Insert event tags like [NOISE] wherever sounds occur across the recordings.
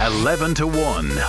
11 to 1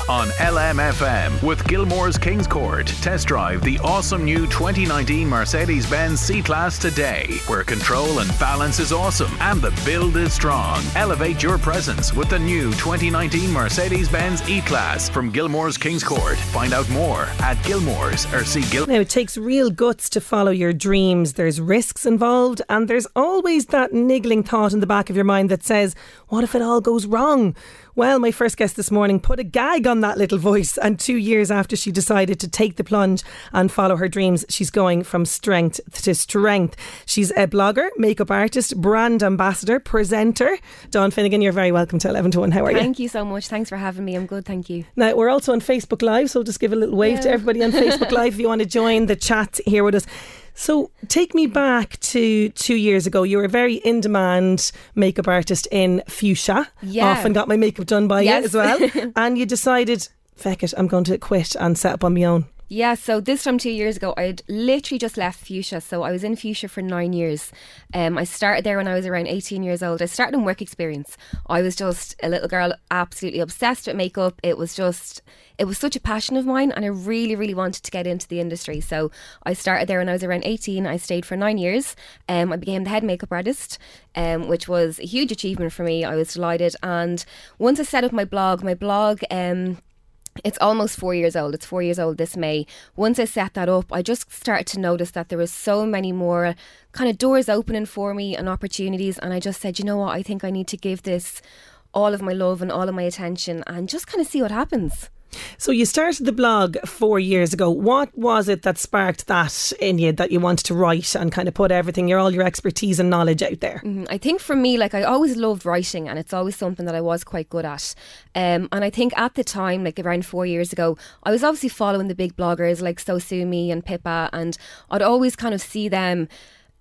on LMFM with Gilmore's Kings Court. Test drive the awesome new 2019 Mercedes Benz C Class today, where control and balance is awesome and the build is strong. Elevate your presence with the new 2019 Mercedes Benz E Class from Gilmore's Kings Court. Find out more at Gilmore's or see Gil. Now, it takes real guts to follow your dreams. There's risks involved, and there's always that niggling thought in the back of your mind that says, What if it all goes wrong? Well, my first guest this morning put a gag on that little voice, and two years after she decided to take the plunge and follow her dreams, she's going from strength to strength. She's a blogger, makeup artist, brand ambassador, presenter. Dawn Finnegan, you're very welcome to 11 to 1. How are thank you? Thank you so much. Thanks for having me. I'm good, thank you. Now, we're also on Facebook Live, so just give a little wave yeah. to everybody on Facebook Live if you want to join the chat here with us. So take me back to two years ago. You were a very in demand makeup artist in Fuchsia. Yeah. Often got my makeup done by yes. you as well. [LAUGHS] and you decided, feck it, I'm going to quit and set up on my own. Yeah, so this from two years ago, I'd literally just left Fuchsia. So I was in Fuchsia for nine years. Um, I started there when I was around 18 years old. I started in work experience. I was just a little girl, absolutely obsessed with makeup. It was just, it was such a passion of mine, and I really, really wanted to get into the industry. So I started there when I was around 18. I stayed for nine years. Um, I became the head makeup artist, um, which was a huge achievement for me. I was delighted. And once I set up my blog, my blog, um, it's almost four years old. It's four years old this May. Once I set that up, I just started to notice that there was so many more kind of doors opening for me and opportunities. And I just said, you know what? I think I need to give this all of my love and all of my attention and just kind of see what happens. So you started the blog four years ago. What was it that sparked that in you that you wanted to write and kind of put everything, your all your expertise and knowledge out there? Mm-hmm. I think for me, like I always loved writing, and it's always something that I was quite good at. Um, and I think at the time, like around four years ago, I was obviously following the big bloggers like SoSueMe and Pippa, and I'd always kind of see them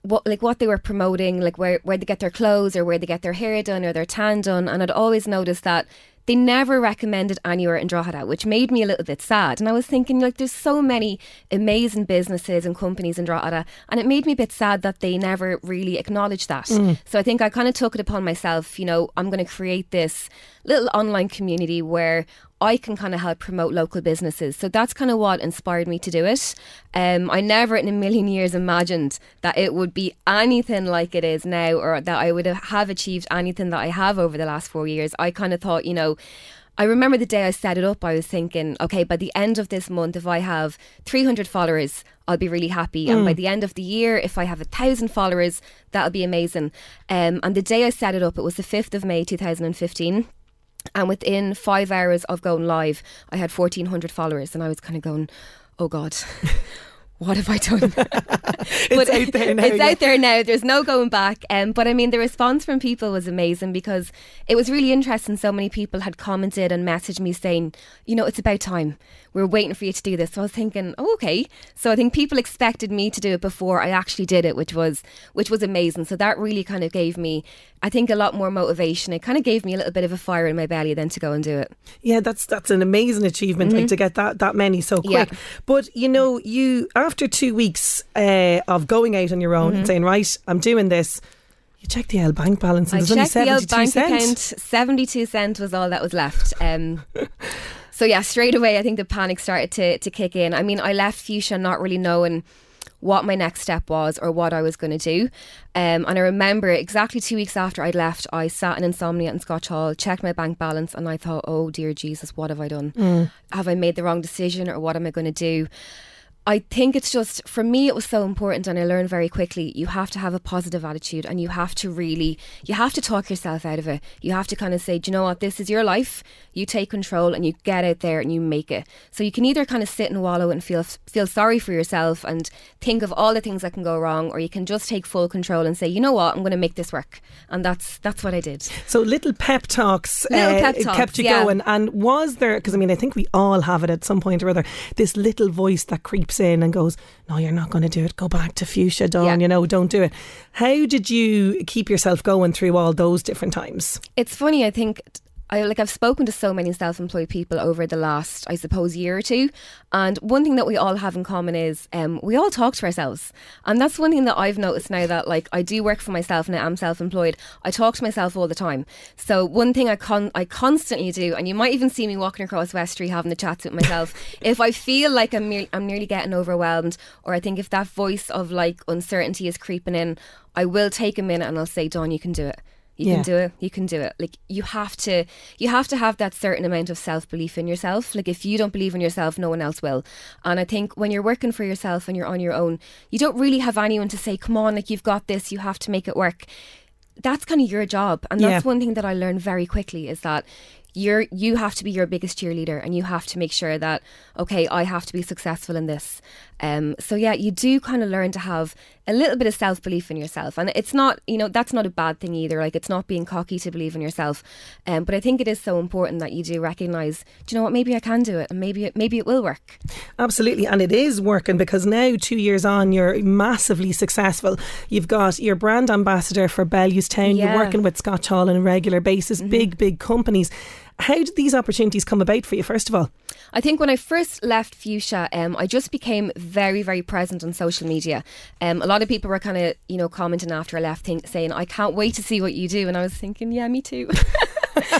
what like what they were promoting, like where where they get their clothes or where they get their hair done or their tan done, and I'd always notice that they never recommended anywhere in Drogheda, which made me a little bit sad. And I was thinking, like, there's so many amazing businesses and companies in Drogheda, and it made me a bit sad that they never really acknowledged that. Mm. So I think I kind of took it upon myself, you know, I'm going to create this little online community where I can kind of help promote local businesses. So that's kind of what inspired me to do it. Um, I never in a million years imagined that it would be anything like it is now or that I would have achieved anything that I have over the last four years. I kind of thought, you know, I remember the day I set it up, I was thinking, okay, by the end of this month, if I have 300 followers, I'll be really happy. Mm. And by mm. the end of the year, if I have a thousand followers, that'll be amazing. Um, and the day I set it up, it was the 5th of May 2015. And within five hours of going live, I had 1,400 followers, and I was kind of going, oh God. [LAUGHS] what have I done? [LAUGHS] [LAUGHS] it's out there [LAUGHS] now. It's out there now. There's no going back. Um, but I mean, the response from people was amazing because it was really interesting. So many people had commented and messaged me saying, you know, it's about time. We're waiting for you to do this. So I was thinking, oh, okay. So I think people expected me to do it before I actually did it, which was which was amazing. So that really kind of gave me, I think, a lot more motivation. It kind of gave me a little bit of a fire in my belly then to go and do it. Yeah, that's that's an amazing achievement, mm-hmm. like to get that that many so quick. Yeah. But you know, you after two weeks uh, of going out on your own mm-hmm. and saying, right, I'm doing this. You check the L bank balance and I there's only 72 the bank cent. account. 72 cent was all that was left. Um, [LAUGHS] so yeah, straight away, I think the panic started to, to kick in. I mean, I left Fuchsia not really knowing what my next step was or what I was going to do. Um, and I remember exactly two weeks after I'd left, I sat in insomnia in Scotch Hall, checked my bank balance, and I thought, oh dear Jesus, what have I done? Have I made the wrong decision or what am I going to do? I think it's just for me it was so important and I learned very quickly you have to have a positive attitude and you have to really you have to talk yourself out of it. You have to kind of say, Do you know what, this is your life. You take control and you get out there and you make it. So you can either kind of sit and wallow and feel feel sorry for yourself and think of all the things that can go wrong, or you can just take full control and say, you know what, I'm going to make this work, and that's that's what I did. So little pep talks, Little uh, pep it talks, kept you yeah. going. And was there? Because I mean, I think we all have it at some point or other. This little voice that creeps in and goes, "No, you're not going to do it. Go back to fuchsia, Dawn. Yeah. You know, don't do it." How did you keep yourself going through all those different times? It's funny, I think I like I've spoken to so many self-employed people over the last, I suppose, year or two, and one thing that we all have in common is um, we all talk to ourselves, and that's one thing that I've noticed now that like I do work for myself and I'm self-employed. I talk to myself all the time. So one thing I con I constantly do, and you might even see me walking across West Street having the chats with myself. [LAUGHS] if I feel like I'm mere- I'm nearly getting overwhelmed, or I think if that voice of like uncertainty is creeping in, I will take a minute and I'll say, Dawn, you can do it. You Yeah. can do it. You can do it. Like you have to you have to have that certain amount of self-belief in yourself. Like if you don't believe in yourself, no one else will. And I think when you're working for yourself and you're on your own, you don't really have anyone to say, "Come on, like you've got this. You have to make it work." That's kind of your job. And that's Yeah. one thing that I learned very quickly is that you're you have to be your biggest cheerleader and you have to make sure that okay i have to be successful in this um so yeah you do kind of learn to have a little bit of self-belief in yourself. And it's not you know that's not a bad thing either. Like it's not being cocky to believe in yourself. Um but i think it is so important that you do recognize do you know what? Maybe i can do it and maybe it maybe it will work. Absolutely, and it is working because now, two years on, you're massively successful. You've got your brand ambassador for Bellewstown. You're working with Scotch Hall on a regular basis, big, big companies. How did these opportunities come about for you, first of all? I think when I first left Fuchsia, um, I just became very, very present on social media. Um, a lot of people were kind of, you know, commenting after I left, think, saying, "I can't wait to see what you do," and I was thinking, "Yeah, me too." [LAUGHS]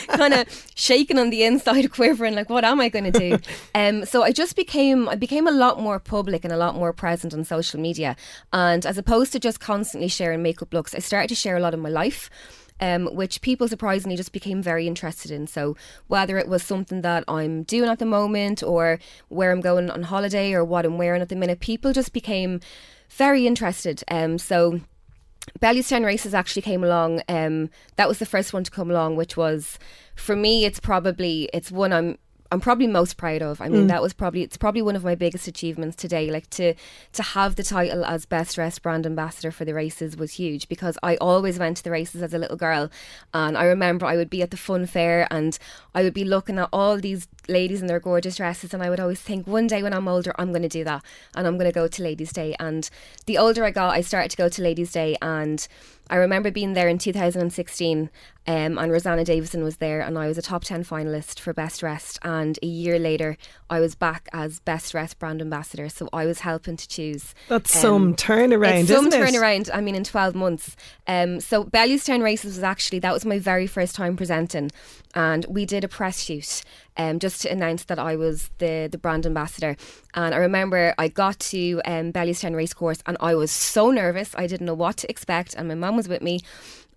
kind of shaking on the inside, [LAUGHS] quivering, like, what am I going to do? [LAUGHS] Um, so I just became, I became a lot more public and a lot more present on social media. And as opposed to just constantly sharing makeup looks, I started to share a lot of my life. Um, which people surprisingly just became very interested in. So, whether it was something that I'm doing at the moment, or where I'm going on holiday, or what I'm wearing at the minute, people just became very interested. Um, so, Bellewstown races actually came along. Um, that was the first one to come along, which was for me. It's probably it's one I'm I'm probably most proud of. I mean, mm. that was probably it's probably one of my biggest achievements today. Like to to have the title as best dressed brand ambassador for the races was huge because I always went to the races as a little girl, and I remember I would be at the fun fair and I would be looking at all these ladies in their gorgeous dresses, and I would always think one day when I'm older, I'm going to do that, and I'm going to go to Ladies' Day. And the older I got, I started to go to Ladies' Day, and I remember being there in 2016, um, and Rosanna Davison was there, and I was a top 10 finalist for Best Dressed. And a year later, I was back as Best Dressed brand ambassador. So I was helping to choose. That's um, some turnaround, some isn't it? turnaround. I mean, in 12 months. Um, so Bellewstown Races was actually, that was my very first time presenting. And we did a press shoot um, just to announce that I was the, the brand ambassador. And I remember I got to um, Bellewstown Racecourse and I was so nervous. I didn't know what to expect. And my mum was with me.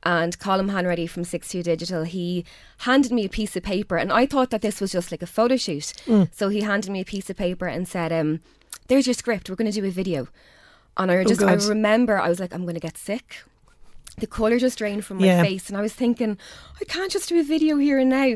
And Colin Hanready from 62 Digital, he handed me a piece of paper. And I thought that this was just like a photo shoot. Mm. So he handed me a piece of paper and said, um, There's your script. We're going to do a video. And I just, I remember I was like, I'm going to get sick. The colour just drained from my Yeah. face, and I was thinking, I can't just do a video here and now.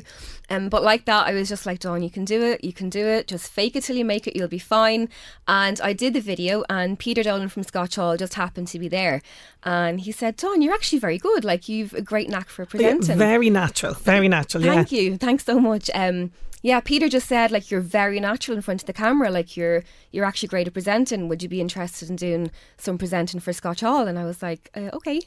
Um, but like that, I was just like, Dawn, you can do it, you can do it. Just fake it till you make it, you'll be fine. And I did the video, and Peter Dolan from Scotch Hall just happened to be there, and he said, Dawn, you're actually very good. Like you've a great knack for Yeah, presenting. very natural, very natural. Thank yeah. you. Thanks so much. Um, yeah, Peter just said like you're very natural in front of the camera. Like you're you're actually great at presenting. Would you be interested in doing some presenting for Scotch Hall? And I was like, uh, okay.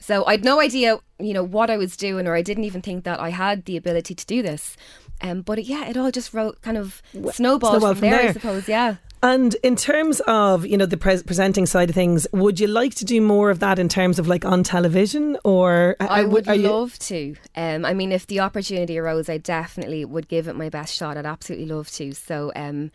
So I'd no idea, you know, what I was doing, or I didn't even think that I had the ability to do this. Um, but it, yeah, it all just wrote, kind of snowballed, snowballed from, from there, I suppose. Yeah. And in terms of you know the pres presenting side of things, would you like to do more of that in terms of like on television, or I uh, would are you- love to. Um, I mean, if the opportunity arose, I definitely would give it my best shot. I'd absolutely love to. So, um,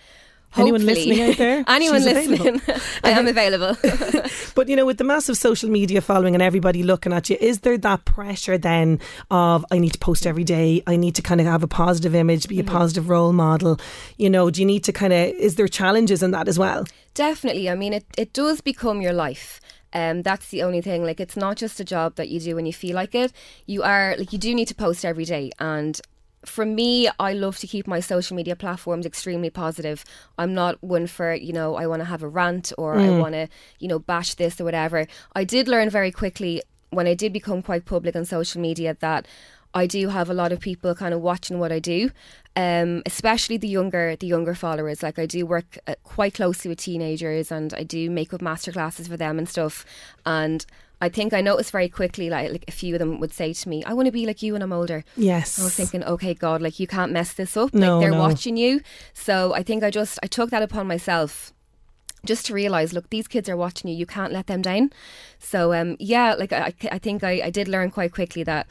Anyone listening out there? [LAUGHS] Anyone listening, [LAUGHS] I am available. [LAUGHS] But you know, with the massive social media following and everybody looking at you, is there that pressure then of I need to post every day? I need to kind of have a positive image, be a positive role model. You know, do you need to kind of? Is there challenges in that as well? Definitely. I mean, it, it does become your life. Um, that's the only thing. Like, it's not just a job that you do when you feel like it. You are, like, you do need to post every day. And for me, I love to keep my social media platforms extremely positive. I'm not one for, you know, I want to have a rant or I want to, you know, bash this or whatever. I did learn very quickly when I did become quite public on social media that I do have a lot of people kind of watching what I do, um, especially the younger the younger followers. Like I do work uh, quite closely with teenagers, and I do makeup masterclasses for them and stuff. And I think I noticed very quickly, like, like a few of them would say to me, "I want to be like you when I'm older." Yes. I was thinking, okay, God, like you can't mess this up. No, like they're no. watching you. So I think I just I took that upon myself just to realize look these kids are watching you you can't let them down so um yeah like i, I think I, I did learn quite quickly that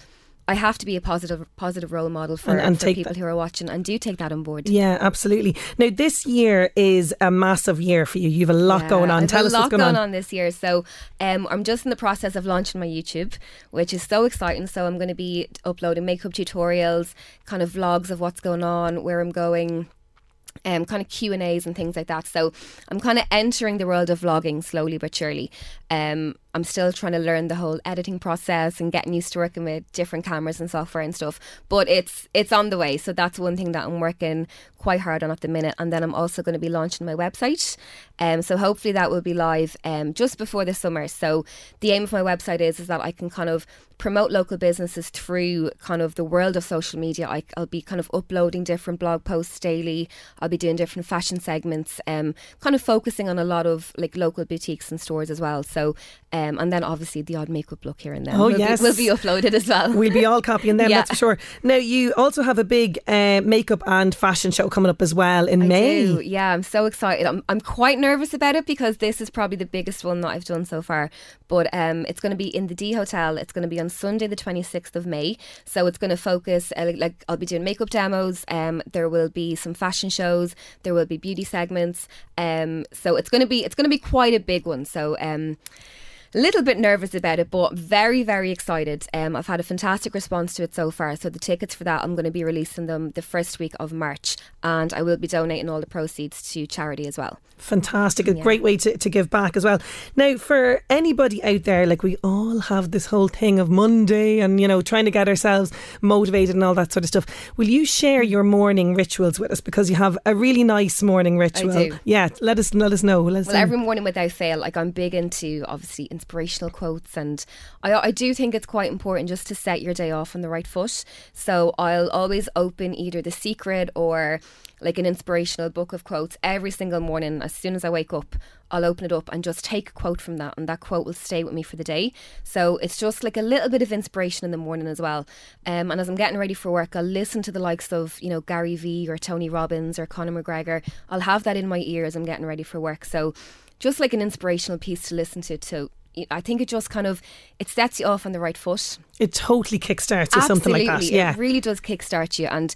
I have to be a positive positive role model for, And- and for people that- who are watching and do take that on board Yeah, absolutely. Now, this year is a massive year for you. You have a lot Yeah, going on. I've Tell us what's going going on. on. this year. So um, I'm just in the process of launching my YouTube, which is so exciting. So I'm going to be uploading makeup tutorials, kind of vlogs of what's going on, where I'm going. Um, kind of Q and A's and things like that. So I'm kind of entering the world of vlogging slowly but surely. Um, I'm still trying to learn the whole editing process and getting used to working with different cameras and software and stuff. But it's it's on the way. So that's one thing that I'm working quite hard on at the minute. And then I'm also going to be launching my website. Um, so hopefully that will be live um, just before the summer. So the aim of my website is is that I can kind of promote local businesses through kind of the world of social media. I, I'll be kind of uploading different blog posts daily. I'll be doing different fashion segments, um, kind of focusing on a lot of like local boutiques and stores as well. So, um, and then obviously the odd makeup look here and there. Oh, will yes. be, will be uploaded as well. We'll be all copying them, [LAUGHS] Yeah. that's for sure. Now, you also have a big uh, makeup and fashion show coming up as well in I May. do. Yeah, I'm so excited. I'm, I'm quite nervous about it because this is probably the biggest one that I've done so far. But um, it's going to be in the D Hotel. It's going to be on Sunday, the 26th of May. So it's going to focus, uh, like, I'll be doing makeup demos. Um, there will be some fashion shows. There will be beauty segments. Um, so it's going to be it's going to be quite a big one. So um, a little bit nervous about it, but very, very excited. Um, I've had a fantastic response to it so far. So the tickets for that, I'm going to be releasing them the first week of March, and I will be donating all the proceeds to charity as well. Fantastic. A great way to, to give back as well. Now, for anybody out there, like we all have this whole thing of Monday and, you know, trying to get ourselves motivated and all that sort of stuff. Will you share your morning rituals with us? Because you have a really nice morning ritual. Yeah, let us let us know. Let us Well, know. every morning without fail, like I'm big into obviously inspirational quotes, and I, I do think it's quite important just to set your day off on the right foot. So I'll always open either The Secret or like an inspirational book of quotes every single morning. As soon as I wake up, I'll open it up and just take a quote from that, and that quote will stay with me for the day. So it's just like a little bit of inspiration in the morning as well. Um, and as I'm getting ready for work, I'll listen to the likes of you know Gary Vee or Tony Robbins or Conor McGregor. I'll have that in my ear as I'm getting ready for work. So just like an inspirational piece to listen to. To I think it just kind of it sets you off on the right foot. it totally kickstarts you, something like that. Absolutely. Yeah. It really does kickstart you and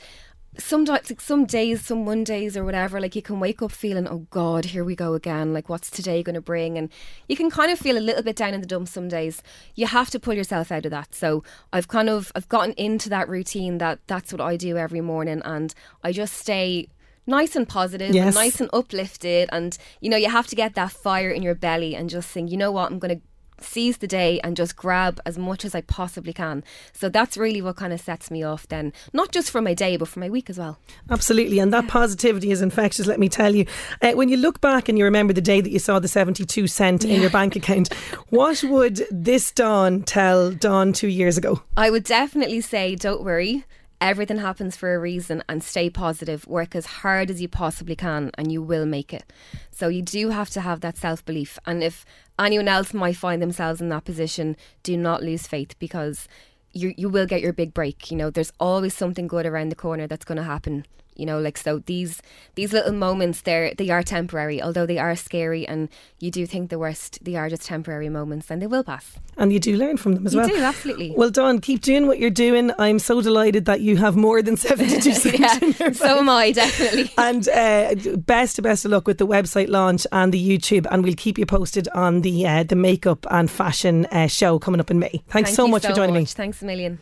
sometimes like some days some mondays or whatever like you can wake up feeling oh god here we go again like what's today going to bring and you can kind of feel a little bit down in the dumps some days you have to pull yourself out of that so i've kind of i've gotten into that routine that that's what i do every morning and i just stay nice and positive Yes. and nice and uplifted and you know you have to get that fire in your belly and just think you know what i'm going to seize the day and just grab as much as I possibly can. So that's really what kind of sets me off then, not just for my day, but for my week as well. Absolutely, and that positivity is infectious. Let me tell you. Uh, when you look back and you remember the day that you saw the seventy-two cent in your bank account, [LAUGHS] what would this Dawn tell Dawn two years ago? I would definitely say, don't worry. Everything happens for a reason and stay positive. Work as hard as you possibly can and you will make it. So you do have to have that self belief. And if anyone else might find themselves in that position, do not lose faith because you you will get your big break. You know, there's always something good around the corner that's going to happen. You know, like so these these little moments they're they are temporary, although they are scary and you do think the worst, they are just temporary moments and they will pass. And you do learn from them as You well. do, absolutely. Well done. Keep doing what you're doing. I'm so delighted that you have more than [LAUGHS] 72 cents [LAUGHS] yeah, so am I, definitely. [LAUGHS] And uh, best best of luck with the website launch and the YouTube, and we'll keep you posted on the uh, the makeup and fashion uh, show coming up in May. Thanks Thank so much for joining much. me. Thanks a million.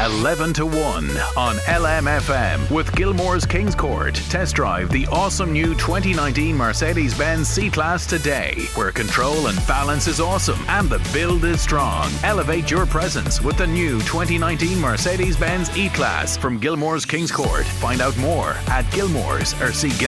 11 to 1 on LMFM with Gilmore's Kings Court. Test drive the awesome new 2019 Mercedes Benz C Class today, where control and balance is awesome and the build is strong. Elevate your presence with the new 2019 Mercedes Benz E Class from Gilmore's Kings Court. Find out more at Gilmore's or see